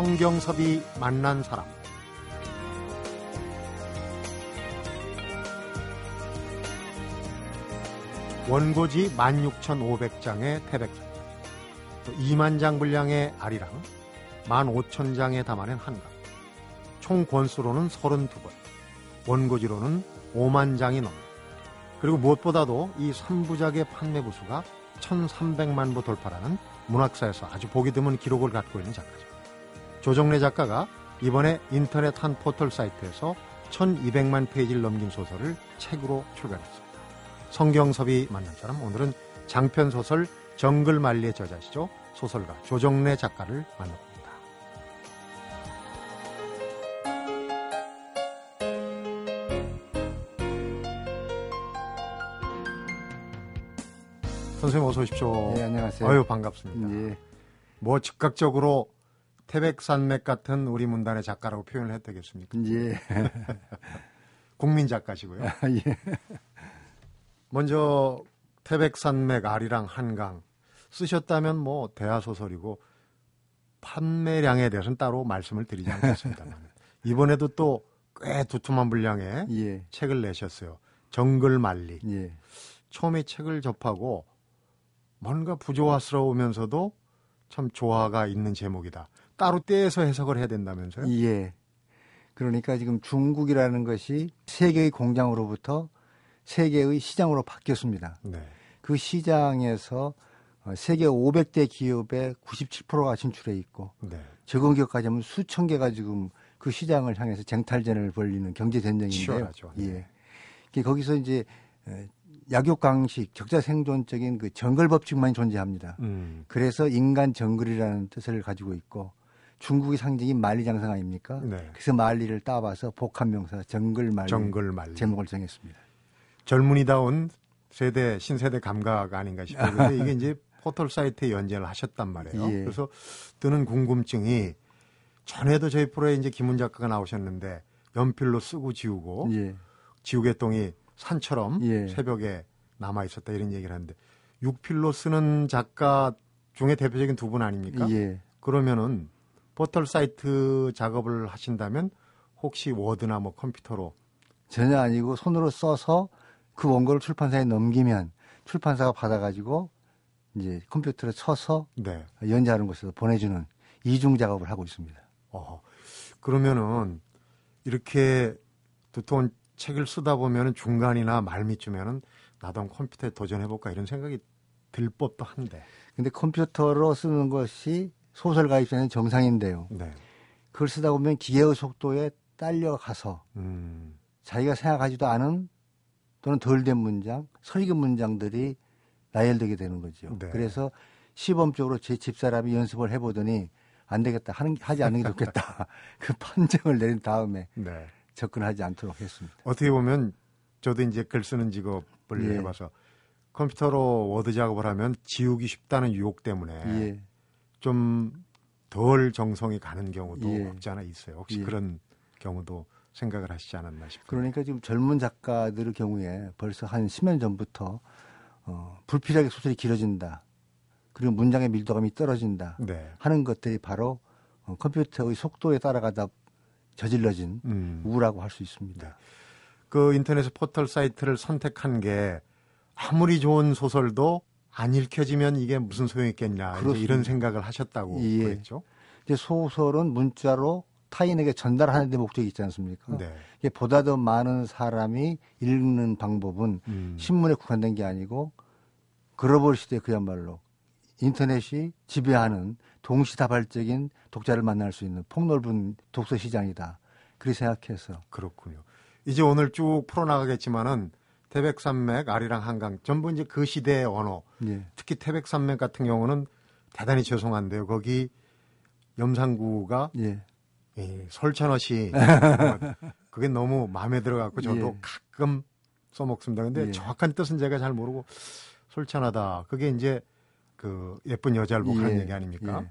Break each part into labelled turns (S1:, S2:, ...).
S1: 성경섭이 만난 사람 원고지 16,500장의 태백산 또 2만 장 분량의 아리랑 15,000장에 담아낸 한강 총 권수로는 32권 원고지로는 5만 장이 넘는 그리고 무엇보다도 이 3부작의 판매 부수가 1,300만 부 돌파라는 문학사에서 아주 보기 드문 기록을 갖고 있는 작가죠. 조정래 작가가 이번에 인터넷 한 포털 사이트에서 1200만 페이지를 넘긴 소설을 책으로 출간했습니다. 성경섭이 만난 사람 오늘은 장편 소설 정글만리의 저자시죠. 소설가 조정래 작가를 만나봅니다. 선생님 어서 오십시오.
S2: 네, 안녕하세요.
S1: 아유, 반갑습니다.
S2: 예.
S1: 뭐 즉각적으로 태백산맥 같은 우리 문단의 작가라고 표현을 해도 되겠습니까?
S2: 예.
S1: 국민 작가시고요.
S2: 아, 예.
S1: 먼저 태백산맥 아리랑 한강 쓰셨다면 뭐 대하 소설이고 판매량에 대해서는 따로 말씀을 드리지 않겠습니다만 이번에도 또 꽤 두툼한 분량의
S2: 예.
S1: 책을 내셨어요. 정글만리.
S2: 예.
S1: 처음에 책을 접하고 뭔가 부조화스러우면서도 참 조화가 있는 제목이다. 따로 떼서 해석을 해야 된다면서요?
S2: 예. 그러니까 지금 중국이라는 것이 세계의 공장으로부터 세계의 시장으로 바뀌었습니다.
S1: 네.
S2: 그 시장에서 어, 세계 500대 기업의 97%가 진출해 있고
S1: 네.
S2: 적은 기업까지 하면 수천 개가 지금 그 시장을 향해서 쟁탈전을 벌리는 경제 전쟁인데요.
S1: 네.
S2: 예. 그 거기서 이제 에, 약육강식, 적자 생존적인 그 정글 법칙만 존재합니다.
S1: 음.
S2: 그래서 인간 정글이라는 뜻을 가지고 있고 중국의 상징이 만리장성 아닙니까?
S1: 네.
S2: 그래서 만리를 따와서 복합명사 정글만리
S1: 정글만리.
S2: 제목을 정했습니다.
S1: 젊은이다운 세대 신세대 감각 아닌가 싶어요. 근데 이게 이제 포털 사이트에 연재를 하셨단 말이에요.
S2: 예.
S1: 그래서 드는 궁금증이 전에도 저희 프로에 이제 김훈 작가가 나오셨는데 연필로 쓰고 지우고
S2: 예.
S1: 지우개 똥이 산처럼
S2: 예.
S1: 새벽에 남아 있었다 이런 얘기를 하는데 육필로 쓰는 작가 중에 대표적인 두 분 아닙니까?
S2: 예.
S1: 그러면은 포털 사이트 작업을 하신다면 혹시 워드나 뭐 컴퓨터로
S2: 전혀 아니고 손으로 써서 그 원고를 출판사에 넘기면 출판사가 받아가지고 이제 컴퓨터로 쳐서
S1: 네.
S2: 연재하는 곳에서 보내주는 이중 작업을 하고 있습니다.
S1: 어, 그러면은 이렇게 두터운 책을 쓰다 보면은 중간이나 말미쯤에는 나도 컴퓨터에 도전해볼까 이런 생각이 들 법도 한데.
S2: 근데 컴퓨터로 쓰는 것이 소설가 입장에는 정상인데요.
S1: 네.
S2: 그걸 쓰다 보면 기계의 속도에 딸려가서
S1: 음,
S2: 자기가 생각하지도 않은 또는 덜 된 문장, 설익은 문장들이 나열되게 되는 거죠.
S1: 네.
S2: 그래서 시범적으로 제 집사람이 연습을 해보더니 안 되겠다. 하는, 하지 않는 게 좋겠다. 그 판정을 내린 다음에
S1: 네.
S2: 접근하지 않도록 했습니다.
S1: 어떻게 보면 저도 이제 글 쓰는 직업을
S2: 예.
S1: 해봐서 컴퓨터로 워드 작업을 하면 지우기 쉽다는 유혹 때문에
S2: 예.
S1: 좀 덜 정성이 가는 경우도
S2: 예.
S1: 없지 않아 있어요. 혹시
S2: 예.
S1: 그런 경우도 생각을 하시지 않았나 싶어요.
S2: 그러니까 지금 젊은 작가들의 경우에 벌써 한 10년 전부터 어, 불필요하게 소설이 길어진다. 그리고 문장의 밀도감이 떨어진다.
S1: 네.
S2: 하는 것들이 바로 어, 컴퓨터의 속도에 따라가다 저질러진
S1: 음.
S2: 우라고 할 수 있습니다.
S1: 그 인터넷 포털 사이트를 선택한 게 아무리 좋은 소설도 안 읽혀지면 이게 무슨 소용이 있겠냐 이제
S2: 그렇습니다.
S1: 이런 생각을 하셨다고
S2: 예.
S1: 그랬죠.
S2: 이제 소설은 문자로 타인에게 전달하는 데 목적이 있지 않습니까?
S1: 네.
S2: 이게 보다 더 많은 사람이 읽는 방법은
S1: 음.
S2: 신문에 국한된 게 아니고 글로벌 시대 그야말로 인터넷이 지배하는 동시다발적인 독자를 만날 수 있는 폭넓은 독서 시장이다. 그렇게 생각해서
S1: 그렇군요. 이제 오늘 쭉 풀어나가겠지만은 태백산맥, 아리랑 한강 전부 이제 그 시대의 언어.
S2: 예.
S1: 특히 태백산맥 같은 경우는 대단히 죄송한데요. 거기 염산구가
S2: 예.
S1: 예, 설찬어시 그게 너무 마음에 들어갖고 저도
S2: 예.
S1: 가끔 써먹습니다. 근데
S2: 예.
S1: 정확한 뜻은 제가 잘 모르고 솔찬하다. 그게 이제 그 예쁜 여자를 보고 하는
S2: 예.
S1: 얘기 아닙니까?
S2: 예.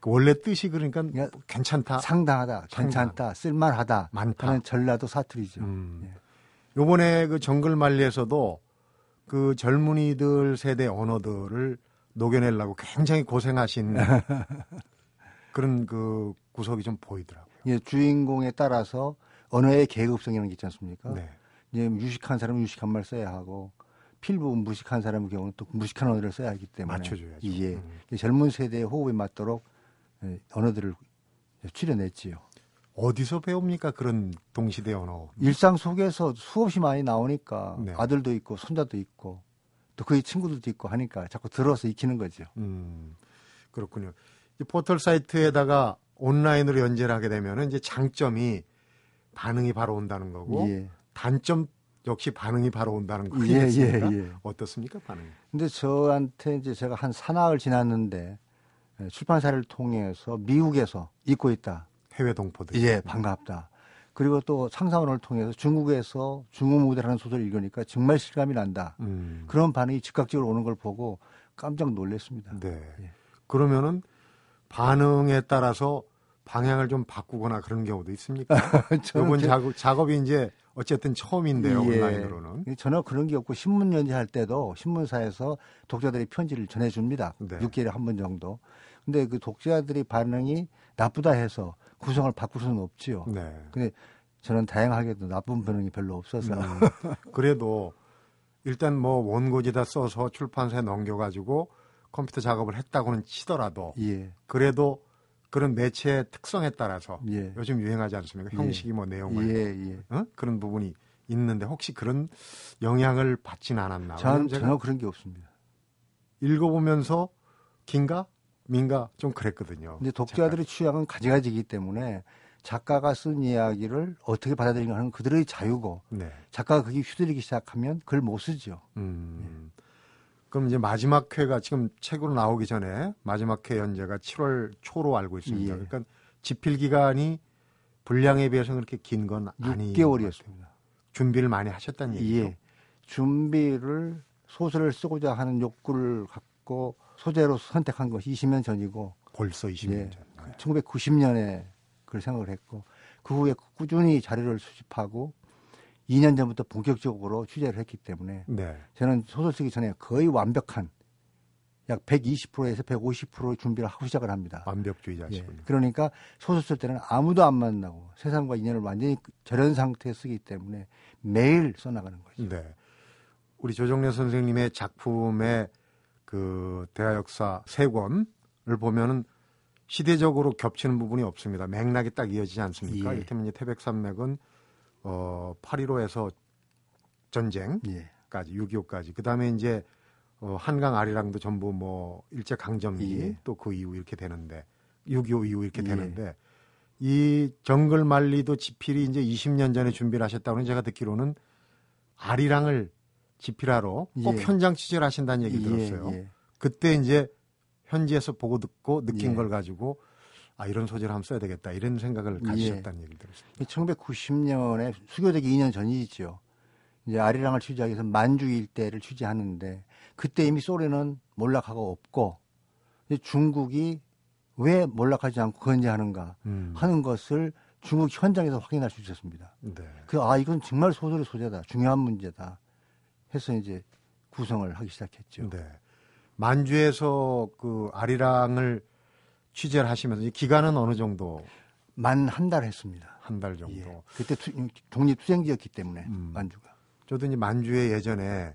S1: 그 원래 뜻이 그러니까
S2: 그러니까
S1: 괜찮다.
S2: 상당하다, 괜찮다, 쓸만하다
S1: 많다.
S2: 하는 전라도 사투리죠.
S1: 음.
S2: 예.
S1: 요번에 그 정글만리에서도 그 젊은이들 세대 언어들을 녹여내려고 굉장히 고생하신 그런 그 구석이 좀 보이더라고요.
S2: 예, 주인공에 따라서 언어의 계급성이라는 게 있지 않습니까?
S1: 네.
S2: 이제 유식한 사람은 유식한 말 써야 하고 필부 무식한 사람의 경우는 또 무식한 언어를 써야 하기 때문에
S1: 맞춰줘야죠.
S2: 예,
S1: 음.
S2: 젊은 세대의 호흡에 맞도록 예, 언어들을 추려냈지요.
S1: 어디서 배웁니까 그런 동시대 언어?
S2: 일상 속에서 수없이 많이 나오니까
S1: 네.
S2: 아들도 있고 손자도 있고 또 그의 친구들도 있고 하니까 자꾸 들어서 익히는 거죠.
S1: 음, 그렇군요. 이 포털 사이트에다가 온라인으로 연재를 하게 되면 이제 장점이 반응이 바로 온다는 거고
S2: 예.
S1: 단점 역시 반응이 바로 온다는 거
S2: 예,
S1: 아니겠습니까?
S2: 예, 예.
S1: 어떻습니까 반응이?
S2: 근데 저한테 이제 제가 한 사나흘 지났는데 예, 출판사를 통해서 미국에서 읽고 있다.
S1: 해외 동포들.
S2: 예, 반갑다. 그리고 또 상사원을 통해서 중국에서 중국 모델하는 소설을 읽으니까 정말 실감이 난다.
S1: 음,
S2: 그런 반응이 즉각적으로 오는 걸 보고 깜짝 놀랐습니다.
S1: 네.
S2: 예.
S1: 그러면은 반응에 따라서 방향을 좀 바꾸거나 그런 경우도 있습니까? 이번
S2: 게-
S1: 작업, 작업이 이제 어쨌든 처음인데요
S2: 예.
S1: 온라인으로는.
S2: 전혀 그런 게 없고 신문 연재할 때도 신문사에서 독자들이 편지를 전해줍니다.
S1: 네.
S2: 6개월에 한 번 정도. 근데 그 독자들이 반응이 나쁘다 해서 구성을 바꿀 수는 없지요.
S1: 네.
S2: 근데 저는 다양하게도 나쁜 반응이 별로 없어서
S1: 음, 그래도 일단 뭐 원고지다 써서 출판사에 넘겨가지고 컴퓨터 작업을 했다고는 치더라도
S2: 예,
S1: 그래도 그런 매체의 특성에 따라서
S2: 예,
S1: 요즘 유행하지 않습니까?
S2: 예.
S1: 형식이 뭐 내용을
S2: 예, 예.
S1: 어? 그런 부분이 있는데 혹시 그런 영향을 받지는 않았나? 제가
S2: 전혀 그런 게 없습니다.
S1: 읽어보면서 긴가 민가 좀 그랬거든요.
S2: 근데 독자들의 취향은 가지가지이기 때문에 작가가 쓴 이야기를 어떻게 받아들이는가 하는 그들의 자유고
S1: 네.
S2: 작가가 그게 휘둘리기 시작하면 그걸 못 쓰죠.
S1: 음. 그럼 이제 마지막 회가 지금 책으로 나오기 전에 마지막 회 연재가 7월 초로 알고 있습니다.
S2: 예.
S1: 그러니까 집필 기간이 분량에 비해서 그렇게 긴 건 아니.
S2: 6개월이었습니다.
S1: 준비를 많이 하셨다는 얘기죠.
S2: 예. 준비를 소설을 쓰고자 하는 욕구를 갖고 소재로 선택한 것이 20년 전이고
S1: 벌써 20년
S2: 예.
S1: 전. 네.
S2: 1990년에 그걸 생각을 했고 그 후에 꾸준히 자료를 수집하고 2년 전부터 본격적으로 취재를 했기 때문에
S1: 네.
S2: 저는 소설 쓰기 전에 거의 완벽한 약 120%에서 150%의 준비를 하고 시작을 합니다. 예.
S1: 완벽주의자시군요.
S2: 그러니까 소설 쓸 때는 아무도 안 만나고 세상과 인연을 완전히 저런 상태에 쓰기 때문에 매일 써나가는 거죠.
S1: 네. 우리 조정래 선생님의 작품의 그 대하 역사 세 권을 보면은 시대적으로 겹치는 부분이 없습니다. 맥락이 딱 이어지지 않습니까?
S2: 예.
S1: 이를테면 태백산맥은 어 8.15에서 전쟁까지
S2: 예.
S1: 6.25까지 그 다음에 이제 어 한강 아리랑도 전부 뭐 일제 강점기
S2: 예.
S1: 또그 이후 이렇게 되는데 6.25 이후 이렇게
S2: 예.
S1: 되는데 이 정글 만리도 지필이 이제 20년 전에 준비를 하셨다고는 제가 듣기로는 아리랑을 지필하러 꼭
S2: 예.
S1: 현장 취재를 하신다는 얘기 들었어요.
S2: 예, 예.
S1: 그때 이제 현지에서 보고 듣고 느낀
S2: 예.
S1: 걸 가지고 아 이런 소재를 한번 써야 되겠다 이런 생각을
S2: 예.
S1: 가지셨다는 얘기를 들었습니다.
S2: 1990년에 수교되기 2년 전이죠. 이제 아리랑을 취재하기 위해서 만주 일대를 취재하는데 그때 이미 소련은 몰락하고 없고 중국이 왜 몰락하지 않고 건재하는가
S1: 음.
S2: 하는 것을 중국 현장에서 확인할 수 있었습니다.
S1: 네.
S2: 그 아 이건 정말 소설의 소재다, 중요한 문제다 해서 이제 구성을 하기 시작했죠.
S1: 네. 만주에서 그 아리랑을 취재를 하시면서 이 기간은 어느 정도
S2: 만 한 달 했습니다.
S1: 한 달 정도.
S2: 예. 그때 투, 독립 투쟁지였기 때문에
S1: 음.
S2: 만주가.
S1: 저도 이제 만주에 예전에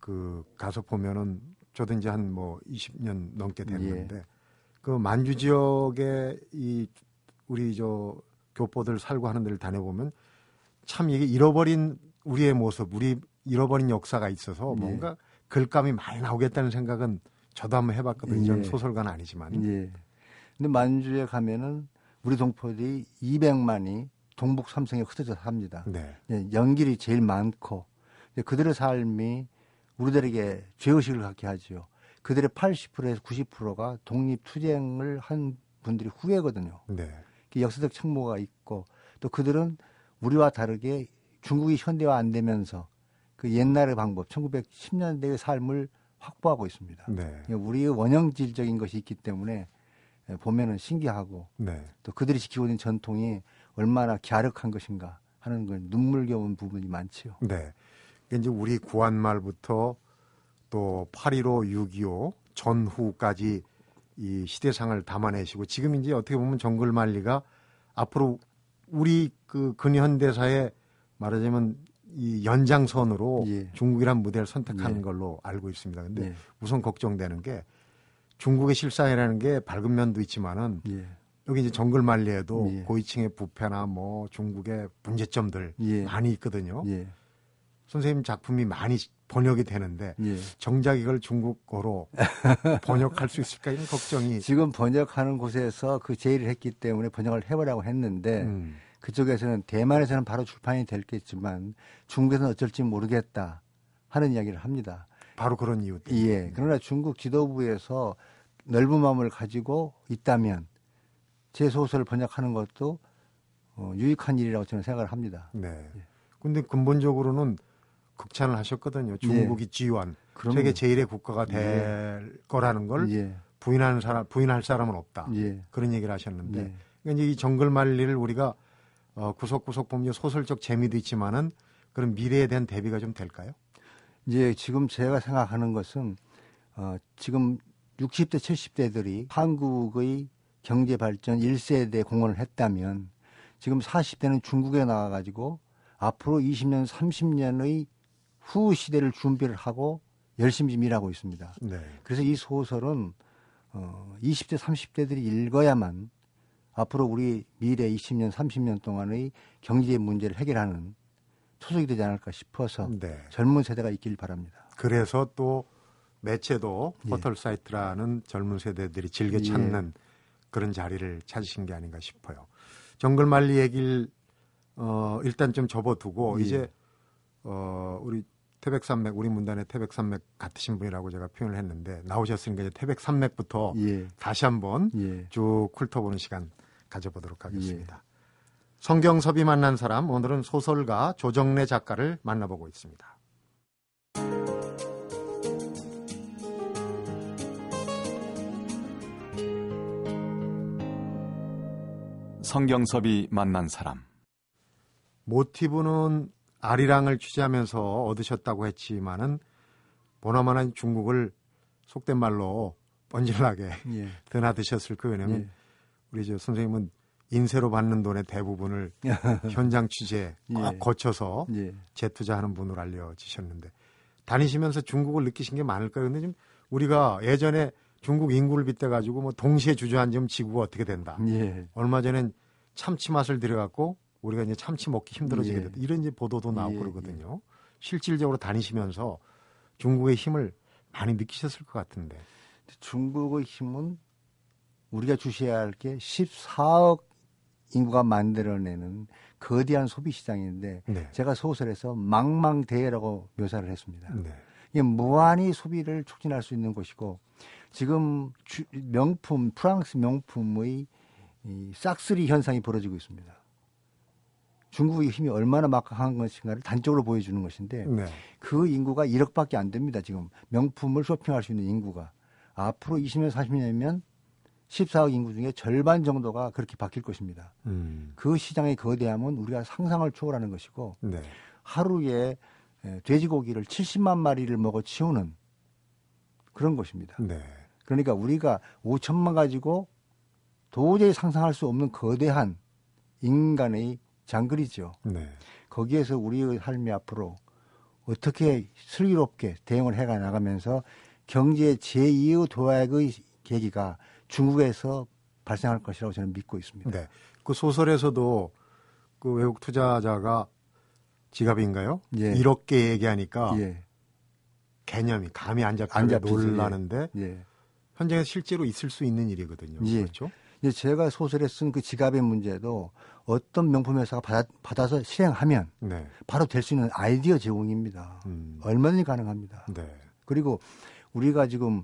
S1: 그 가서 보면은 저도 이제 한 뭐 20년 넘게 됐는데
S2: 예.
S1: 그 만주 지역에 이 우리 저 교포들 살고 하는 데를 다녀보면 참 이게 잃어버린 우리의 모습, 우리 잃어버린 역사가 있어서
S2: 예.
S1: 뭔가 글감이 많이 나오겠다는 생각은 저도 한번 해봤거든요. 저는
S2: 예.
S1: 소설가는 아니지만.
S2: 예. 근데 만주에 가면은 우리 동포들이 200만이 동북 삼성에 흩어져 삽니다.
S1: 네.
S2: 예, 연길이 제일 많고 그들의 삶이 우리들에게 죄의식을 갖게 하지요. 그들의 80%에서 90%가 독립 투쟁을 한 분들이 후예거든요.
S1: 네.
S2: 그 역사적 책무가 있고 또 그들은 우리와 다르게 중국이 현대화 안 되면서 그 옛날의 방법 1910년대의 삶을 확보하고 있습니다.
S1: 네.
S2: 우리의 원형질적인 것이 있기 때문에 보면은 신기하고
S1: 네.
S2: 또 그들이 지키고 있는 전통이 얼마나 갸륵한 것인가 하는 건 눈물겨운 부분이 많지요.
S1: 네. 그게 이제 우리 구한말부터 또 8.15, 6.25 전후까지 이 시대상을 담아내시고 지금 이제 어떻게 보면 정글만리가 앞으로 우리 그 근현대사의 말하자면 이 연장선으로
S2: 예.
S1: 중국이란 무대를 선택하는
S2: 예.
S1: 걸로 알고 있습니다. 근데
S2: 예.
S1: 우선 걱정되는 게 중국의 실상이라는 게 밝은 면도 있지만은
S2: 예.
S1: 여기 이제 정글만리에도
S2: 예.
S1: 고위층의 부패나 뭐 중국의 문제점들
S2: 예.
S1: 많이 있거든요.
S2: 예.
S1: 선생님 작품이 많이 번역이 되는데
S2: 예.
S1: 정작 이걸 중국어로 번역할 수 있을까 이런 걱정이
S2: 지금 번역하는 곳에서 그 제의를 했기 때문에 번역을 해보라고 했는데
S1: 음,
S2: 그쪽에서는 대만에서는 바로 출판이 됐겠지만 중국에서는 어쩔지 모르겠다 하는 이야기를 합니다.
S1: 바로 그런 이유 때문에.
S2: 예. 그러나 중국 지도부에서 넓은 마음을 가지고 있다면 제 소설을 번역하는 것도 어, 유익한 일이라고 저는 생각을 합니다.
S1: 네. 근데 근본적으로는 극찬을 하셨거든요. 중국이 G1
S2: 예. 그럼요.
S1: 세계 제일의 국가가 될 거라는 걸
S2: 예.
S1: 부인하는 사람 부인할 사람은 없다.
S2: 예.
S1: 그런 얘기를 하셨는데
S2: 예.
S1: 그러니까 이제 이 정글만리를 우리가 어, 구석구석 보면 소설적 재미도 있지만은 그런 미래에 대한 대비가 좀 될까요?
S2: 이제 지금 제가 생각하는 것은 어, 지금 60대, 70대들이 한국의 경제 발전 1세대 공헌을 했다면 지금 40대는 중국에 나가 가지고 앞으로 20년, 30년의 후 시대를 준비를 하고 열심히 지금 일하고 있습니다.
S1: 네.
S2: 그래서 이 소설은 어, 20대, 30대들이 읽어야만 앞으로 우리 미래 20년, 30년 동안의 경제 문제를 해결하는 초석이 되지 않을까 싶어서
S1: 네.
S2: 젊은 세대가 있길 바랍니다.
S1: 그래서 또 매체도
S2: 예.
S1: 포털 사이트라는 젊은 세대들이 즐겨
S2: 예.
S1: 찾는 그런 자리를 찾으신 게 아닌가 싶어요. 정글만리 얘기를 어 일단 좀 접어두고
S2: 예.
S1: 이제 어 우리 태백산맥 우리 문단의 태백산맥 같으신 분이라고 제가 표현을 했는데 나오셨으니까 이제 태백산맥부터
S2: 예,
S1: 다시 한번
S2: 예,
S1: 쭉 훑어보는 시간 가져보도록 하겠습니다. 성경섭이 만난 사람 오늘은 소설가 조정래 작가를 만나보고 있습니다.
S3: 성경섭이 만난 사람.
S1: 모티브는 아리랑을 취재하면서 얻으셨다고 했지만은 보나마나 중국을 속된 말로 번질나게
S2: 예,
S1: 드나드셨을 거예요. 왜냐면
S2: 예.
S1: 우리 저 선생님은 인쇄로 받는 돈의 대부분을 현장 취재 꼭
S2: 예.
S1: 거쳐서
S2: 예,
S1: 재투자하는 분으로 알려지셨는데 다니시면서 중국을 느끼신 게 많을 거예요. 근데 지금 우리가 예전에 중국 인구를 빗대 가지고 뭐 동시에 주저앉으면 지구가 어떻게 된다.
S2: 예,
S1: 얼마 전엔 참치 맛을 들여갖고 우리가 이제 참치 먹기 힘들어지게
S2: 예.
S1: 됐다. 이런 이제 보도도 나오고
S2: 예,
S1: 그러거든요. 실질적으로 다니시면서 중국의 힘을 많이 느끼셨을 것 같은데.
S2: 중국의 힘은 우리가 주셔야 할 게 14억 인구가 만들어내는 거대한 소비 시장인데
S1: 네.
S2: 제가 소설에서 망망대해라고 묘사를 했습니다.
S1: 네.
S2: 이게 무한히 소비를 촉진할 수 있는 곳이고 지금 주- 명품 프랑스 명품의 이 싹쓸이 현상이 벌어지고 있습니다. 중국의 힘이 얼마나 막강한 것인가를 단적으로 보여주는 것인데
S1: 네.
S2: 그 인구가 1억밖에 안 됩니다. 지금 명품을 쇼핑할 수 있는 인구가 앞으로 20년 40년이면 14억 인구 중에 절반 정도가 그렇게 바뀔 것입니다.
S1: 음.
S2: 그 시장의 거대함은 우리가 상상을 초월하는 것이고
S1: 네.
S2: 하루에 에, 돼지고기를 70만 마리를 먹어 치우는 그런 것입니다.
S1: 네.
S2: 그러니까 우리가 5천만 가지고 도저히 상상할 수 없는 거대한 인간의 장글이죠.
S1: 네.
S2: 거기에서 우리의 삶이 앞으로 어떻게 슬기롭게 대응을 해가 나가면서 경제 제2의 도약의 계기가 중국에서 발생할 것이라고 저는 믿고 있습니다.
S1: 네. 그 소설에서도 그 외국 투자자가 지갑인가요?
S2: 예.
S1: 1억 개 얘기하니까
S2: 예,
S1: 개념이 감이 안 잡히고
S2: 안.
S1: 놀라는데
S2: 예.
S1: 현장에 실제로 있을 수 있는 일이거든요.
S2: 예.
S1: 그렇죠?
S2: 이제 제가 소설에 쓴 그 지갑의 문제도 어떤 명품 회사가 받아, 받아서 실행하면
S1: 네.
S2: 바로 될 수 있는 아이디어 제공입니다.
S1: 음.
S2: 얼마든지 가능합니다.
S1: 네.
S2: 그리고 우리가 지금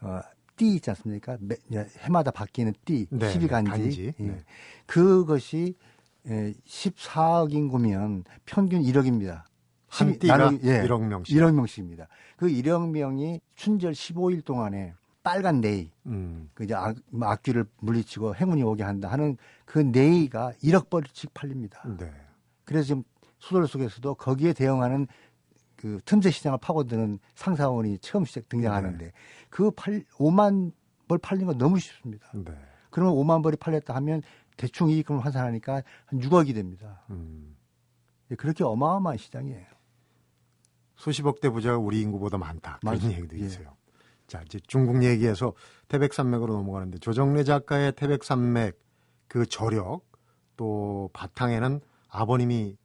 S2: 어, 띠 있지 않습니까? 매, 해마다 바뀌는 띠,
S1: 네,
S2: 12간지.
S1: 간지.
S2: 예.
S1: 네.
S2: 그것이 에, 14억 인구면 평균 1억입니다.
S1: 한 띠가 1억 명씩.
S2: 1억 명씩입니다. 그 1억 명이 춘절 15일 동안에 빨간 네이,
S1: 음.
S2: 그 이제 악, 뭐 악귀를 물리치고 행운이 오게 한다 하는 그 네이가 1억 벌씩 팔립니다.
S1: 네.
S2: 그래서 지금 소설 속에서도 거기에 대응하는 그 틈새 시장을 파고드는 상사원이 처음 시작 등장하는데
S1: 네.
S2: 그 8, 5만 벌 팔린 건 너무 쉽습니다.
S1: 네.
S2: 그러면 5만 벌이 팔렸다 하면 대충 이익금을 환산하니까 한 6억이 됩니다.
S1: 음.
S2: 예, 그렇게 어마어마한 시장이에요.
S1: 수십억 대 부자가 우리 인구보다 많다. 그런
S2: 맞아요.
S1: 얘기도
S2: 예.
S1: 있어요. 자, 이제 중국 얘기에서 태백산맥으로 넘어가는데 조정래 작가의 태백산맥 그 저력 또 바탕에는 아버님이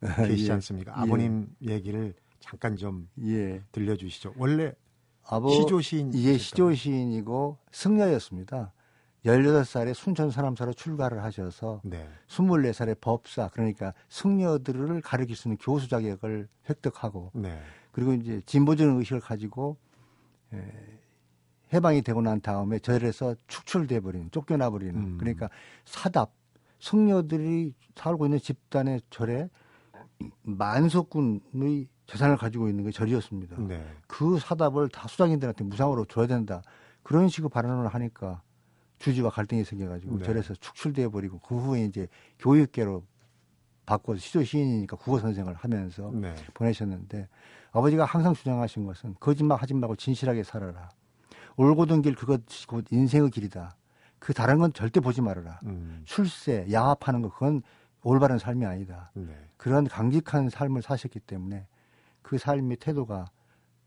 S1: 계시지
S2: 예.
S1: 않습니까?
S2: 예.
S1: 아버님 얘기를 잠깐 좀
S2: 예.
S1: 들려주시죠. 원래
S2: 아버
S1: 시조 시인
S2: 예, 시조 시인이고 승려였습니다. 18살에 순천 사람사로 출가를 하셔서
S1: 네.
S2: 24살에 법사 그러니까 승려들을 가르칠 수 있는 교수 자격을 획득하고
S1: 네.
S2: 그리고 이제 진보적인 의식을 가지고 에, 해방이 되고 난 다음에 절에서 축출돼 버리는 쫓겨나 버리는
S1: 음.
S2: 그러니까 사답 승려들이 살고 있는 집단의 절에 만석군의 재산을 가지고 있는 게 절이었습니다.
S1: 네.
S2: 그 사답을 다 수장님들한테 무상으로 줘야 된다. 그런 식으로 발언을 하니까 주지와 갈등이 생겨가지고
S1: 네.
S2: 절에서 축출돼 버리고 그 후에 이제 교육계로 바꿔서 시조 시인이니까 국어 선생을 하면서
S1: 네.
S2: 보내셨는데 아버지가 항상 주장하신 것은 거짓말 하지 말고 진실하게 살아라. 올고든 길 그것이 곧 인생의 길이다. 그 다른 건 절대 보지 말아라.
S1: 음.
S2: 출세, 야합하는 거 그건 올바른 삶이 아니다.
S1: 네.
S2: 그런 강직한 삶을 사셨기 때문에 그 삶의 태도가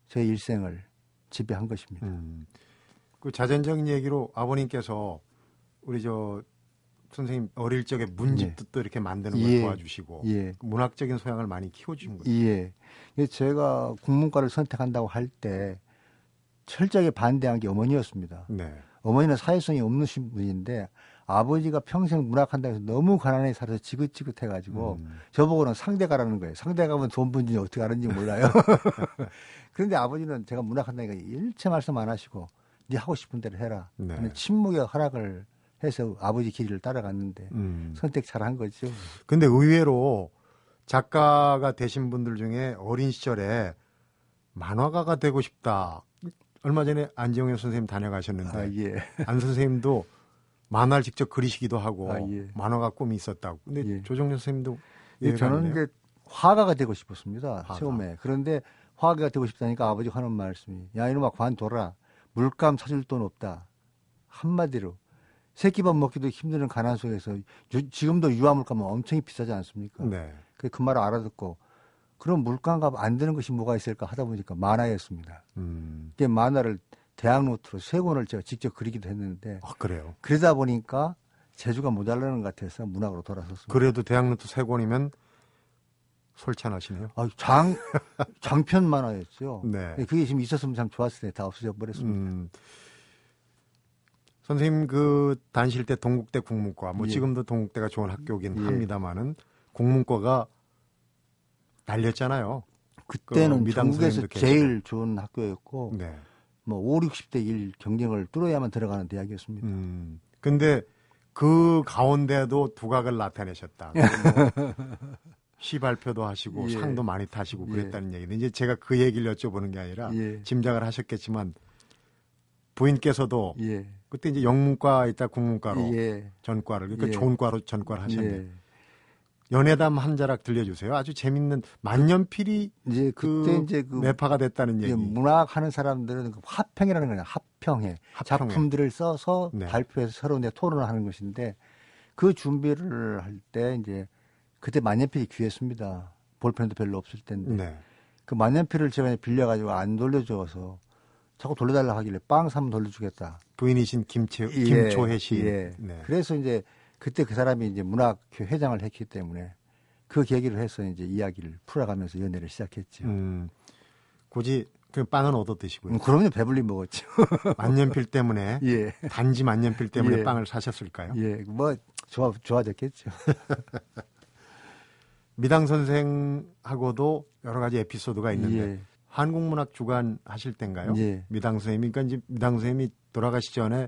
S2: 제 일생을 지배한 것입니다.
S1: 음. 그 자전적인 얘기로 아버님께서 우리 저 선생님 어릴 적에 문집도 또 이렇게 만드는 걸
S2: 예.
S1: 도와주시고
S2: 예.
S1: 문학적인 소양을 많이 키워주신 거죠.
S2: 예. 예, 제가 국문과를 선택한다고 할 때 철저하게 반대한 게 어머니였습니다.
S1: 네.
S2: 어머니는 사회성이 없는 분인데 아버지가 평생 문학한다고 해서 너무 가난하게 살아서 지긋지긋해가지고
S1: 음.
S2: 저보고는 상대 가라는 거예요. 상대 가면 돈 번지 어떻게 하는지 몰라요. 그런데 아버지는 제가 문학한다니까 일체 말씀 안 하시고 네 하고 싶은 대로 해라.
S1: 네.
S2: 하는 침묵의 허락을 해서 아버지 길을 따라갔는데
S1: 음.
S2: 선택 잘 한 거죠.
S1: 근데 의외로 작가가 되신 분들 중에 어린 시절에 만화가가 되고 싶다. 얼마 전에 안지영현 선생님 다녀가셨는데
S2: 아, 예.
S1: 안 선생님도 만화를 직접 그리시기도 하고
S2: 아, 예.
S1: 만화가 꿈이 있었다고. 근데
S2: 예.
S1: 조정현 선생님도
S2: 예, 저는 이제 화가가 되고 싶었습니다.
S1: 화가.
S2: 처음에. 그런데 화가가 되고 싶다니까 아버지가 하는 말씀이 야 이놈아 관둬라. 물감 사줄 돈 없다. 한마디로 새끼밥 먹기도 힘드는 가난 속에서 유- 지금도 유화 물감은 엄청 비싸지 않습니까?
S1: 네.
S2: 그, 그 말을 알아듣고 그럼 물감값 안 되는 것이 뭐가 있을까 하다 보니까 만화였습니다.
S1: 음.
S2: 이게 만화를 대학 노트로 세 권을 제가 직접 그리기도 했는데
S1: 아, 그래요.
S2: 그러다 보니까 재주가 모자라는 것 같아서 문학으로 돌아섰습니다.
S1: 그래도 대학 노트 세 권이면 솔찬하시네요.
S2: 아, 장 장편 만화였죠.
S1: 네.
S2: 그게 지금 있었으면 참 좋았을 텐데 다 없어져 버렸습니다.
S1: 음. 선생님 그 다니실 때 동국대 국문과 뭐
S2: 예.
S1: 지금도 동국대가 좋은 학교긴
S2: 예.
S1: 합니다만은 국문과가 날렸잖아요.
S2: 그때는
S1: 그 계시고.
S2: 제일 좋은 학교였고
S1: 네.
S2: 뭐 5, 60대 1 경쟁을 뚫어야만 들어가는 대학이었습니다.
S1: 음. 근데 그 가운데도 두각을 나타내셨다. 뭐 시 발표도 하시고
S2: 예.
S1: 상도 많이 타시고
S2: 예.
S1: 그랬다는 얘기인데 이제 제가 그 얘기를 여쭤보는 게 아니라
S2: 예.
S1: 짐작을 하셨겠지만 부인께서도
S2: 예.
S1: 그때 이제 영문과 있다 국문과로
S2: 예.
S1: 전과를 그러니까
S2: 예.
S1: 좋은 과로 전과를 하셨네.
S2: 예.
S1: 연애담 한 자락 들려주세요. 아주 재밌는 만년필이
S2: 이제
S1: 그
S2: 그때 이제 그
S1: 매파가 됐다는
S2: 이제
S1: 얘기.
S2: 문학 하는 사람들은 그 화평이라는 거냐 합평회
S1: 합평회.
S2: 작품들을 써서
S1: 네.
S2: 발표해서 서로 내 토론을 하는 것인데 그 준비를 할 때 이제 그때 만년필이 귀했습니다. 볼펜도 별로 없을 때인데
S1: 네.
S2: 그 만년필을 제가 빌려가지고 안 돌려줘서 자꾸 돌려달라 하길래 빵 사면 돌려주겠다.
S1: 부인이신 김채
S2: 예,
S1: 김초혜 씨.
S2: 예.
S1: 네.
S2: 그래서 이제 그때 그 사람이 이제 문학회 회장을 했기 때문에 그 계기로 해서 이제 이야기를 풀어가면서 연애를 시작했죠.
S1: 음, 굳이 그 빵은 얻어 드시고요.
S2: 음, 그럼요 배불리 먹었죠.
S1: 만년필 때문에
S2: 예,
S1: 단지 만년필 때문에
S2: 예.
S1: 빵을 사셨을까요?
S2: 예, 뭐 좋아 좋아졌겠죠.
S1: 미당 선생하고도 여러 가지 에피소드가 있는데
S2: 예,
S1: 한국문학 주간 하실 때인가요?
S2: 예.
S1: 미당 선생님이 그러니까 이제 미당 선생님이 돌아가시 전에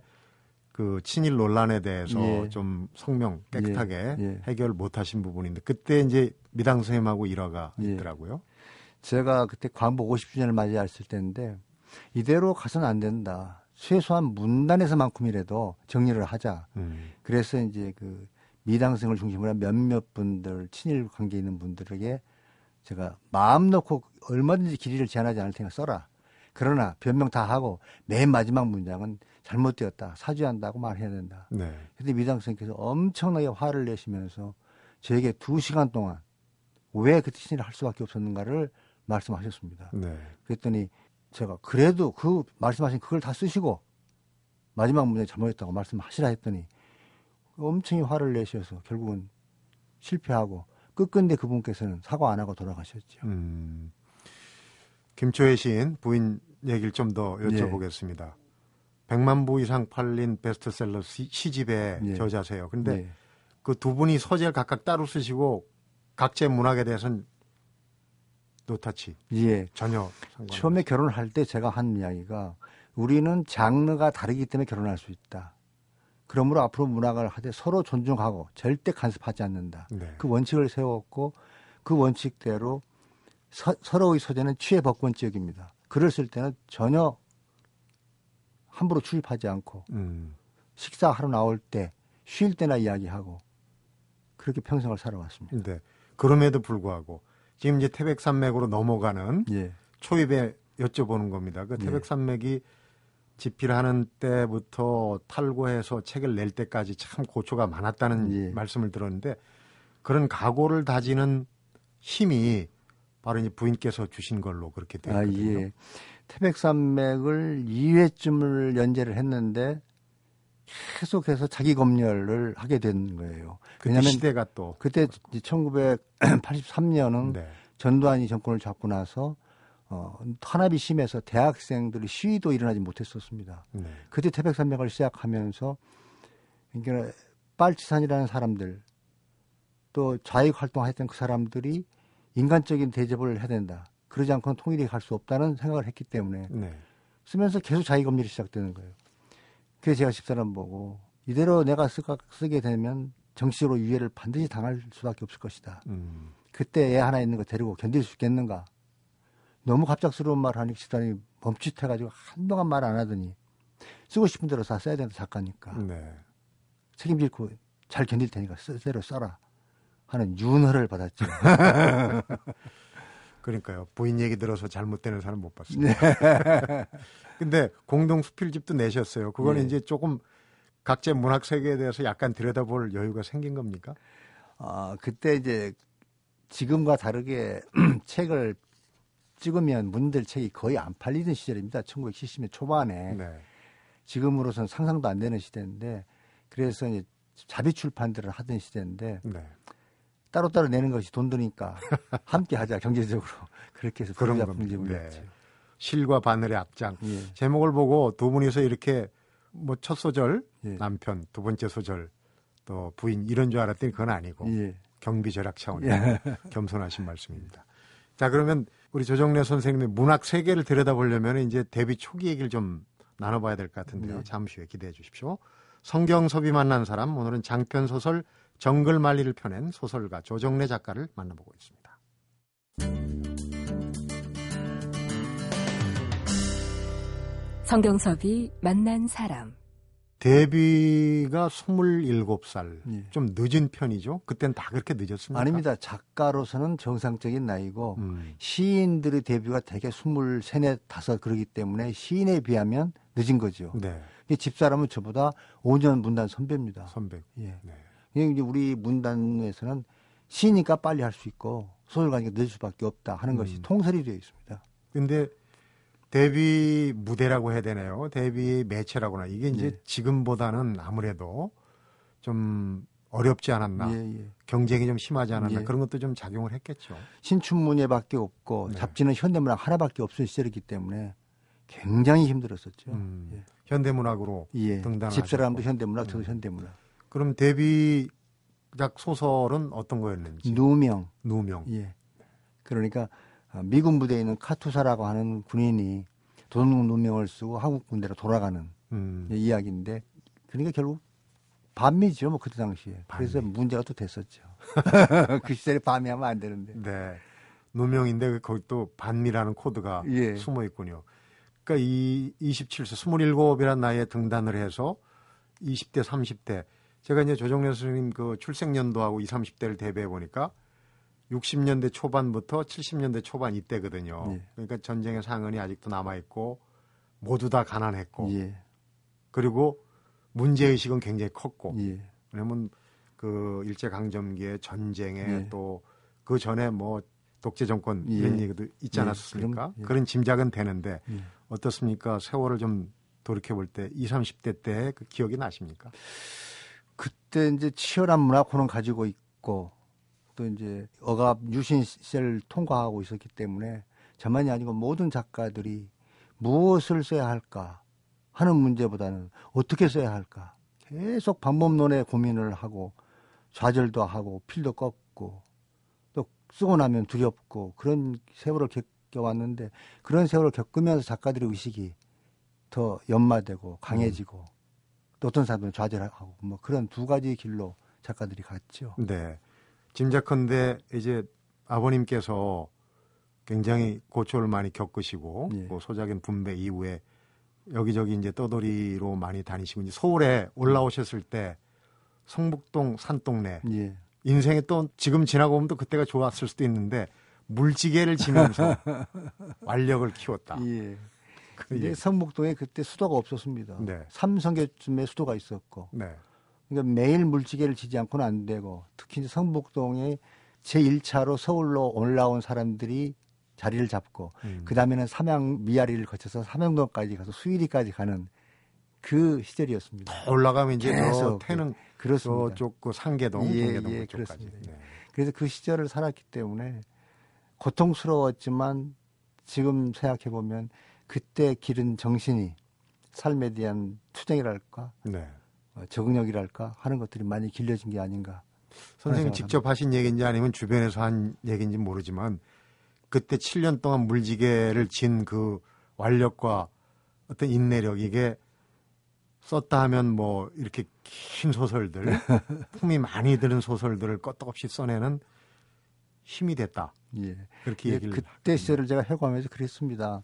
S1: 그 친일 논란에 대해서
S2: 예.
S1: 좀 성명 깨끗하게
S2: 예, 예.
S1: 해결 못 하신 부분인데 그때 이제 미당 선생님하고 일화가
S2: 예.
S1: 있더라고요.
S2: 제가 그때 광복 50주년을 맞이했을 때인데 이대로 가서는 안 된다. 최소한 문단에서만큼이라도 정리를 하자.
S1: 음.
S2: 그래서 이제 그 미당생을 중심으로 한 몇몇 분들 친일 관계 있는 분들에게 제가 마음 놓고 얼마든지 길이를 제한하지 않을 테니까 써라. 그러나 변명 다 하고 맨 마지막 문장은 잘못되었다. 사죄한다고 말해야 된다.
S1: 네.
S2: 근데 미당 선생님께서 엄청나게 화를 내시면서 저에게 두 시간 동안 왜 그 티신을 할 수밖에 없었는가를 말씀하셨습니다.
S1: 네.
S2: 그랬더니 제가 그래도 그 말씀하신 그걸 다 쓰시고 마지막 문제 잘못했다고 말씀하시라 했더니 엄청 화를 내셔서 결국은 실패하고 끝끝내 그분께서는 사과 안 하고 돌아가셨죠.
S1: 음. 김초혜 시인 부인 얘기를 좀더
S2: 예.
S1: 여쭤보겠습니다. 100만 부 이상 팔린 베스트셀러 시, 시집의
S2: 예.
S1: 저자세요. 근데
S2: 네.
S1: 그두 분이 소재를 각각 따로 쓰시고 각자의 문학에 대해서는 노타치
S2: 예.
S1: 전혀 상관.
S2: 처음에 결혼할 때 제가 한 이야기가 우리는 장르가 다르기 때문에 결혼할 수 있다. 그러므로 앞으로 문학을 하되 서로 존중하고 절대 간섭하지 않는다.
S1: 네.
S2: 그 원칙을 세웠고 그 원칙대로 서, 서로의 소재는 취해 법권 지역입니다. 글을 쓸 때는 전혀 함부로 출입하지 않고
S1: 음.
S2: 식사하러 나올 때 쉴 때나 이야기하고 그렇게 평생을 살아왔습니다.
S1: 네. 그럼에도 불구하고 지금 이제 태백산맥으로 넘어가는
S2: 예,
S1: 초입에 여쭤보는 겁니다. 그
S2: 예.
S1: 태백산맥이 집필하는 때부터 탈고해서 책을 낼 때까지 참 고초가 많았다는
S2: 예.
S1: 말씀을 들었는데 그런 각오를 다지는 힘이 바로 이제 부인께서 주신 걸로 그렇게 되거든요.
S2: 아, 예. 태백산맥을 2회쯤을 연재를 했는데 계속해서 자기 검열을 하게 된 거예요.
S1: 그때
S2: 왜냐하면
S1: 시대가 또
S2: 그때 1983년은
S1: 네.
S2: 전두환이 정권을 잡고 나서 어, 탄압이 심해서 대학생들이 시위도 일어나지 못했었습니다.
S1: 네.
S2: 그때 태백산맥을 시작하면서 그러니까 빨치산이라는 사람들 또 좌익 활동했던 그 사람들이 인간적인 대접을 해야 된다. 그러지 않고는 통일이 갈 수 없다는 생각을 했기 때문에
S1: 네.
S2: 쓰면서 계속 자기 검열이 시작되는 거예요. 그래서 제가 집사람 보고 이대로 내가 쓰, 쓰게 되면 정치적으로 유해를 반드시 당할 수밖에 없을 것이다.
S1: 음.
S2: 그때 애 하나 있는 거 데리고 견딜 수 있겠는가? 너무 갑작스러운 말 하니 집사람이 멈칫해가지고 한동안 말 안 하더니 쓰고 싶은 대로 다 써야 된다 작가니까
S1: 네.
S2: 책임질 거잘 견딜 테니까 쓰대로 써라 하는 윤허를 받았죠.
S1: 그러니까요. 부인 얘기 들어서 잘못되는 사람 못 봤어요.
S2: 네.
S1: 근데 공동 수필집도 내셨어요. 그거는
S2: 예.
S1: 이제 조금 각자 문학 세계에 대해서 약간 들여다볼 여유가 생긴 겁니까?
S2: 아, 그때 이제 지금과 다르게 책을 찍으면 문들 책이 거의 안 팔리던 시절입니다. 1970년 초반에.
S1: 네.
S2: 지금으로선 상상도 안 되는 시대인데 그래서 이제 자비 출판들을 하던 시대인데
S1: 네.
S2: 따로따로 내는 것이 돈 드니까 함께 하자 경제적으로 그렇게 해서
S1: 그런 겁니다.
S2: 분집을
S1: 네. 실과 바늘의 악장.
S2: 예.
S1: 제목을 보고 두 분이서 이렇게 뭐 첫 소절
S2: 예.
S1: 남편, 두 번째 소절 또 부인 이런 줄 알았더니 그건 아니고
S2: 예.
S1: 경비 절약 차원의 겸손하신 말씀입니다. 자 그러면 우리 조정래 선생님의 문학 세계를 들여다보려면 이제 데뷔 초기 얘기를 좀 나눠봐야 될 것 같은데요.
S2: 네.
S1: 잠시 후에 기대해 주십시오. 성경섭이 만난 사람 오늘은 장편 소설 정글만리를 펴낸 소설가 조정래 작가를 만나보고 있습니다.
S3: 성경섭이 만난 사람.
S1: 데뷔가 27살.
S2: 예.
S1: 좀 늦은 편이죠. 그때는 다 그렇게 늦었습니까?
S2: 아닙니다. 작가로서는 정상적인 나이고
S1: 음,
S2: 시인들의 데뷔가 대개 23, 5 그러기 때문에 시인에 비하면 늦은 거죠.
S1: 네.
S2: 이 집사람은 저보다 5년 문단 선배입니다.
S1: 선배.
S2: 예.
S1: 네.
S2: 이제 우리 문단에서는 시니까 빨리 할 수 있고 소설가니까 늦을 수밖에 없다 하는 것이
S1: 음.
S2: 통설이 되어 있습니다.
S1: 근데 데뷔 무대라고 해야 되나요? 데뷔 매체라고나 이게 이제
S2: 네.
S1: 지금보다는 아무래도 좀 어렵지 않았나.
S2: 예, 예.
S1: 경쟁이 좀 심하지 않았나.
S2: 예.
S1: 그런 것도 좀 작용을 했겠죠.
S2: 신춘문예밖에 없고
S1: 네.
S2: 잡지는 현대문학 하나밖에 없을 시절이기 때문에 굉장히 힘들었었죠.
S1: 음, 현대문학으로
S2: 예.
S1: 등단하셨고.
S2: 집사람도 현대문학, 저도
S1: 음.
S2: 현대문학.
S1: 그럼 데뷔작 소설은 어떤 거였는지.
S2: 누명.
S1: 누명.
S2: 예. 그러니까 어, 미군 부대에 있는 카투사라고 하는 군인이 도둑 누명을 쓰고 한국 군대로 돌아가는
S1: 음,
S2: 이야기인데 그러니까 결국 반미죠, 뭐 그때 당시에. 그래서
S1: 반미.
S2: 문제가 또 됐었죠. 그 시절에 반미하면 안 되는데.
S1: 네. 누명인데 그 거기 또 반미라는 코드가
S2: 예.
S1: 숨어 있군요. 그러니까 이 27세, 27이란 나이에 등단을 해서 20대, 30대. 제가 이제 조정래 선생님 그 출생 연도하고 20, 30대를 대비해 보니까 60년대 초반부터 70년대 초반 이때거든요.
S2: 예.
S1: 그러니까 전쟁의 상흔이 아직도 남아 있고 모두 다 가난했고
S2: 예.
S1: 그리고 문제 의식은 굉장히 컸고
S2: 예.
S1: 왜냐면 그 일제 강점기의 전쟁에
S2: 예.
S1: 또그 전에 뭐 독재 정권
S2: 예.
S1: 이런 얘기도 있지
S2: 예.
S1: 않았습니까?
S2: 그럼, 예.
S1: 그런 짐작은 되는데
S2: 예.
S1: 어떻습니까? 세월을 좀 돌이켜 볼 때 20, 30대 때 그 기억이 나십니까?
S2: 그때 이제 치열한 문화권을 가지고 있고 또 이제 억압 유신 시절을 통과하고 있었기 때문에 저만이 아니고 모든 작가들이 무엇을 써야 할까 하는 문제보다는 어떻게 써야 할까 계속 방법론에 고민을 하고 좌절도 하고 필도 꺾고 또 쓰고 나면 두렵고 그런 세월을 겪어왔는데 그런 세월을 겪으면서 작가들의 의식이 더 연마되고 강해지고 또 어떤 사람들은 좌절하고 뭐 그런 두 가지 길로 작가들이 갔죠.
S1: 네. 짐작컨대 이제 아버님께서 굉장히 고초를 많이 겪으시고
S2: 예.
S1: 그 소작인 분배 이후에 여기저기 이제 떠돌이로 많이 다니시고 이제 서울에 올라오셨을 때 성북동 산동네
S2: 예.
S1: 인생에 또 지금 지나고 보면 또 그때가 좋았을 수도 있는데 물지개를 지면서 완력을 키웠다.
S2: 예.
S1: 그
S2: 근데. 성북동에 그때 수도가 없었습니다.
S1: 네.
S2: 삼성교쯤에 수도가 있었고
S1: 네.
S2: 그러니까 매일 물지개를 지지 않고는 안 되고 특히 이제 성북동에 제1차로 서울로 올라온 사람들이 자리를 잡고
S1: 음.
S2: 그 다음에는 삼양 미아리를 거쳐서 삼양동까지 가서 수일이까지 가는 그 시절이었습니다.
S1: 올라가면 이제 저
S2: 계속
S1: 태릉
S2: 그렇습니다.
S1: 저쪽 그 상계동,
S2: 예,
S1: 동계동
S2: 예. 그렇습니다.
S1: 네.
S2: 그래서 그 시절을 살았기 때문에 고통스러웠지만 지금 생각해 보면 그때 기른 정신이 삶에 대한 투쟁이랄까
S1: 네.
S2: 어, 적응력이랄까 하는 것들이 많이 길러진 게 아닌가.
S1: 선생님. 직접 하신 얘기인지 아니면 주변에서 한 얘기인지 모르지만 그때 7년 동안 물지개를 진 그 완력과 어떤 인내력 이게 썼다 하면 뭐 이렇게 긴 소설들 품이 많이 드는 소설들을 껐떡없이 써내는 힘이 됐다
S2: 예.
S1: 그렇게
S2: 예,
S1: 얘기를
S2: 그때 시절을 제가 해고하면서 그랬습니다.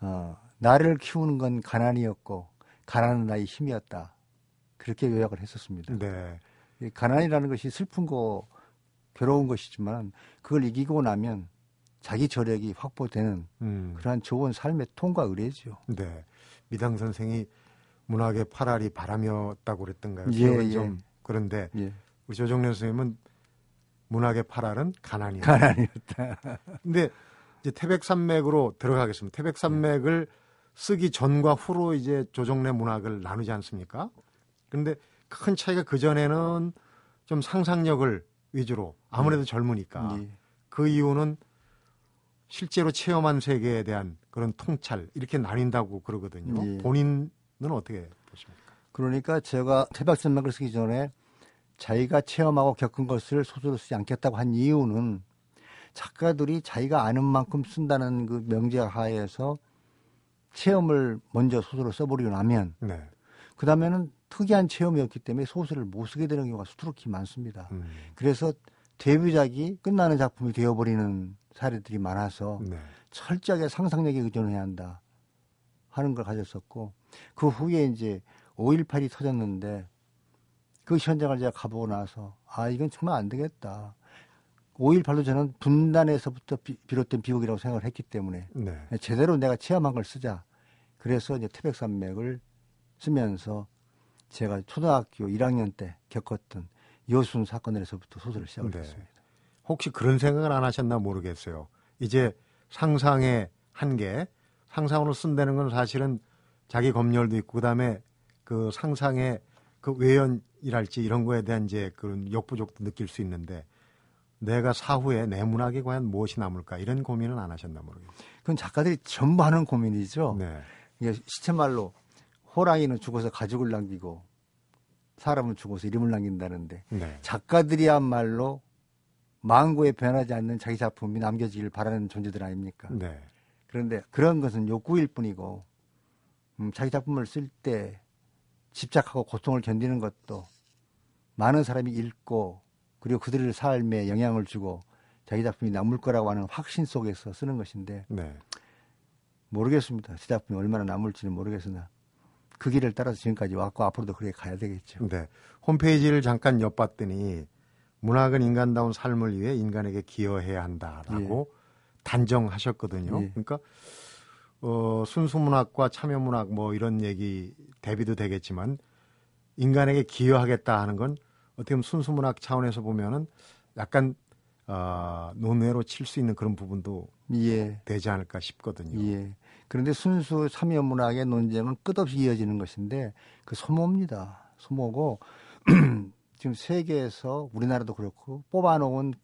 S2: 어, 나를 키우는 건 가난이었고 가난은 나의 힘이었다. 그렇게 요약을 했었습니다. 네이 가난이라는 것이 슬픈 거 괴로운 것이지만 그걸 이기고 나면 자기 저력이 확보되는
S1: 음.
S2: 그러한 좋은 삶의 통과 의례죠.
S1: 네 미당 선생이 문학의 파랄이 바람이었다고 그랬던가요?
S2: 예, 예.
S1: 좀 그런데
S2: 예.
S1: 우리 조정래 선생님은 문학의 파랄은 가난이었다.
S2: 가난이었다.
S1: 근데 이제 태백산맥으로 들어가겠습니다. 태백산맥을 쓰기 전과 후로 이제 조정래 문학을 나누지 않습니까? 그런데 큰 차이가 그 전에는 좀 상상력을 위주로 아무래도 젊으니까
S2: 예.
S1: 그 이유는 실제로 체험한 세계에 대한 그런 통찰 이렇게 나뉜다고 그러거든요.
S2: 예.
S1: 본인은 어떻게 보십니까?
S2: 그러니까 제가 태백산맥을 쓰기 전에 자기가 체험하고 겪은 것을 소설로 쓰지 않겠다고 한 이유는 작가들이 자기가 아는 만큼 쓴다는 그 명제 하에서 체험을 먼저 소설로 써버리고 나면
S1: 네.
S2: 그 다음에는 특이한 체험이었기 때문에 소설을 못 쓰게 되는 경우가 수두룩히 많습니다.
S1: 음.
S2: 그래서 데뷔작이 끝나는 작품이 되어버리는 사례들이 많아서
S1: 네.
S2: 철저하게 상상력에 의존해야 한다 하는 걸 가졌었고 그 후에 이제 5.18이 터졌는데 그 현장을 제가 가보고 나서 아 이건 정말 안 되겠다. 5.18로 저는 분단에서부터 비, 비롯된 비극이라고 생각을 했기 때문에
S1: 네.
S2: 제대로 내가 체험한 걸 쓰자. 그래서 이제 태백산맥을 쓰면서 제가 초등학교 1학년 때 겪었던 여순 사건에서부터 소설을 시작을
S1: 네.
S2: 했습니다.
S1: 혹시 그런 생각을 안 하셨나 모르겠어요. 이제 상상의 한계, 상상으로 쓴다는 건 사실은 자기 검열도 있고 그다음에 그 상상의 그 외연이랄지 이런 거에 대한 이제 그런 역부족도 느낄 수 있는데 내가 사후에 내 문학에 과연 무엇이 남을까 이런 고민은 안 하셨나 모르겠어요.
S2: 그건 작가들이 전부 하는 고민이죠.
S1: 네.
S2: 이게 시체 말로 호랑이는 죽어서 가죽을 남기고 사람은 죽어서 이름을 남긴다는데
S1: 네.
S2: 작가들이야말로 망고에 변하지 않는 자기 작품이 남겨지길 바라는 존재들 아닙니까?
S1: 네.
S2: 그런데 그런 것은 욕구일 뿐이고 음, 자기 작품을 쓸 때 집착하고 고통을 견디는 것도 많은 사람이 읽고 그리고 그들의 삶에 영향을 주고 자기 작품이 남을 거라고 하는 확신 속에서 쓰는 것인데
S1: 네.
S2: 모르겠습니다. 제 작품이 얼마나 남을지는 모르겠으나 그 길을 따라서 지금까지 왔고 앞으로도 그렇게 가야 되겠죠.
S1: 네. 홈페이지를 잠깐 엿봤더니 문학은 인간다운 삶을 위해 인간에게 기여해야 한다라고 단정하셨거든요.
S2: 예.
S1: 그러니까 어, 순수 문학과 참여 문학 뭐 이런 얘기 대비도 되겠지만 인간에게 기여하겠다 하는 건 어떻게 보면 순수문학 차원에서 보면은 약간 어, 논외로 칠 수 있는 그런 부분도
S2: 예.
S1: 되지 않을까 싶거든요.
S2: 예. 그런데 순수 참여 문학의 논쟁은 끝없이 이어지는 것인데 그 소모입니다. 소모고 지금 세계에서 우리나라도 그렇고 뽑아놓은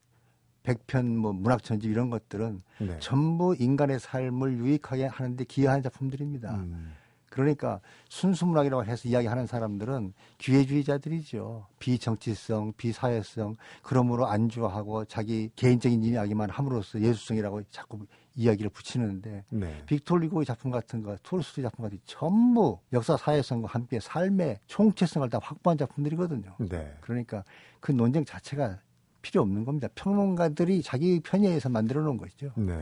S2: 백편 뭐 문학 전집 이런 것들은
S1: 네.
S2: 전부 인간의 삶을 유익하게 하는데 기여한 작품들입니다.
S1: 음,
S2: 그러니까 순수 문학이라고 해서 이야기하는 사람들은 기회주의자들이죠. 비정치성, 비사회성, 그러므로 안주하고 자기 개인적인 이야기만 함으로써 예술성이라고 자꾸 이야기를 붙이는데
S1: 네.
S2: 빅토르 리고의 작품 같은 거, 톨스토이 작품 같은 거 전부 역사 사회성과 함께 삶의 총체성을 다 확보한 작품들이거든요.
S1: 네.
S2: 그러니까 그 논쟁 자체가 필요 없는 겁니다. 평론가들이 자기 편의에서 만들어 놓은 것이죠.
S1: 네.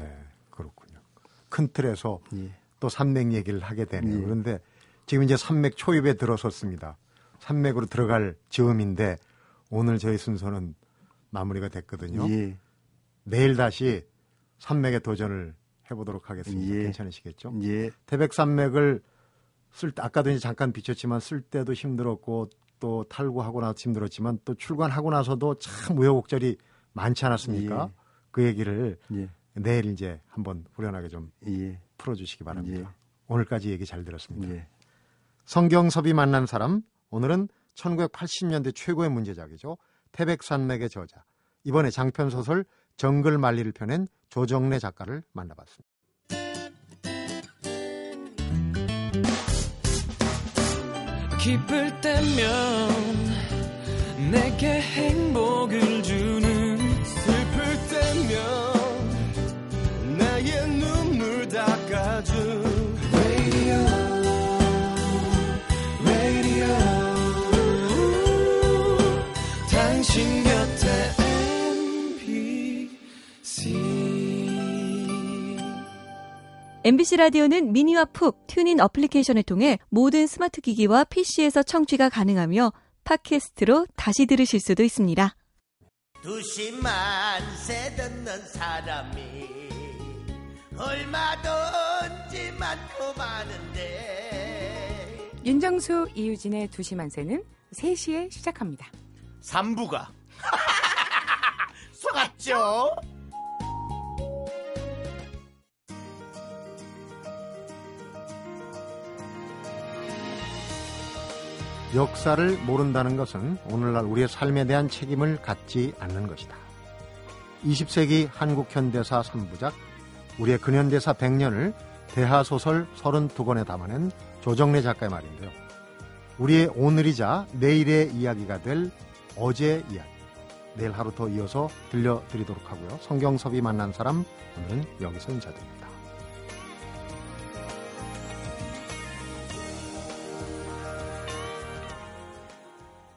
S1: 그렇군요. 큰 틀에서
S2: 예.
S1: 또 산맥 얘기를 하게 되네요.
S2: 예.
S1: 그런데 지금 이제 산맥 초입에 들어섰습니다. 산맥으로 들어갈 즈음인데 오늘 저희 순서는 마무리가 됐거든요.
S2: 예.
S1: 내일 다시 산맥에 도전을 해보도록 하겠습니다.
S2: 예.
S1: 괜찮으시겠죠?
S2: 예.
S1: 태백산맥을 쓸 때, 아까도 이제 잠깐 비쳤지만 쓸 때도 힘들었고 또 탈구하고 나서 힘들었지만 또 출간하고 나서도 참 우여곡절이 많지 않았습니까?
S2: 예.
S1: 그 얘기를
S2: 예.
S1: 내일 이제 한번 후련하게 좀
S2: 예.
S1: 풀어주시기 바랍니다.
S2: 예.
S1: 오늘까지 얘기 잘 들었습니다.
S2: 예.
S1: 성경섭이 만난 사람 오늘은 1980년대 최고의 문제작이죠. 태백산맥의 저자 이번에 장편 소설 정글 말리를 펴낸 조정래 작가를 만나봤습니다.
S4: 기쁠 때면 내게 행복을 주는 슬플 때면 MBC
S5: 라디오는 미니와 푹 튠인 어플리케이션을 통해 모든 스마트 기기와 PC에서 청취가 가능하며 팟캐스트로 다시 들으실 수도 있습니다.
S6: 두시만 세 듣는 사람이 얼마든지 많고 많은데
S7: 윤정수 이유진의 두시만세는 3시에 시작합니다.
S6: 3부가 속았죠?
S1: 역사를 모른다는 것은 오늘날 우리의 삶에 대한 책임을 갖지 않는 것이다. 20세기 한국 현대사 3부작 우리의 근현대사 100년을 대하소설 32권에 담아낸 조정래 작가의 말인데요. 우리의 오늘이자 내일의 이야기가 될 어제 이야기. 내일 하루 더 이어서 들려드리도록 하고요. 성경섭이 만난 사람 오늘은 여기서 인사드립니다.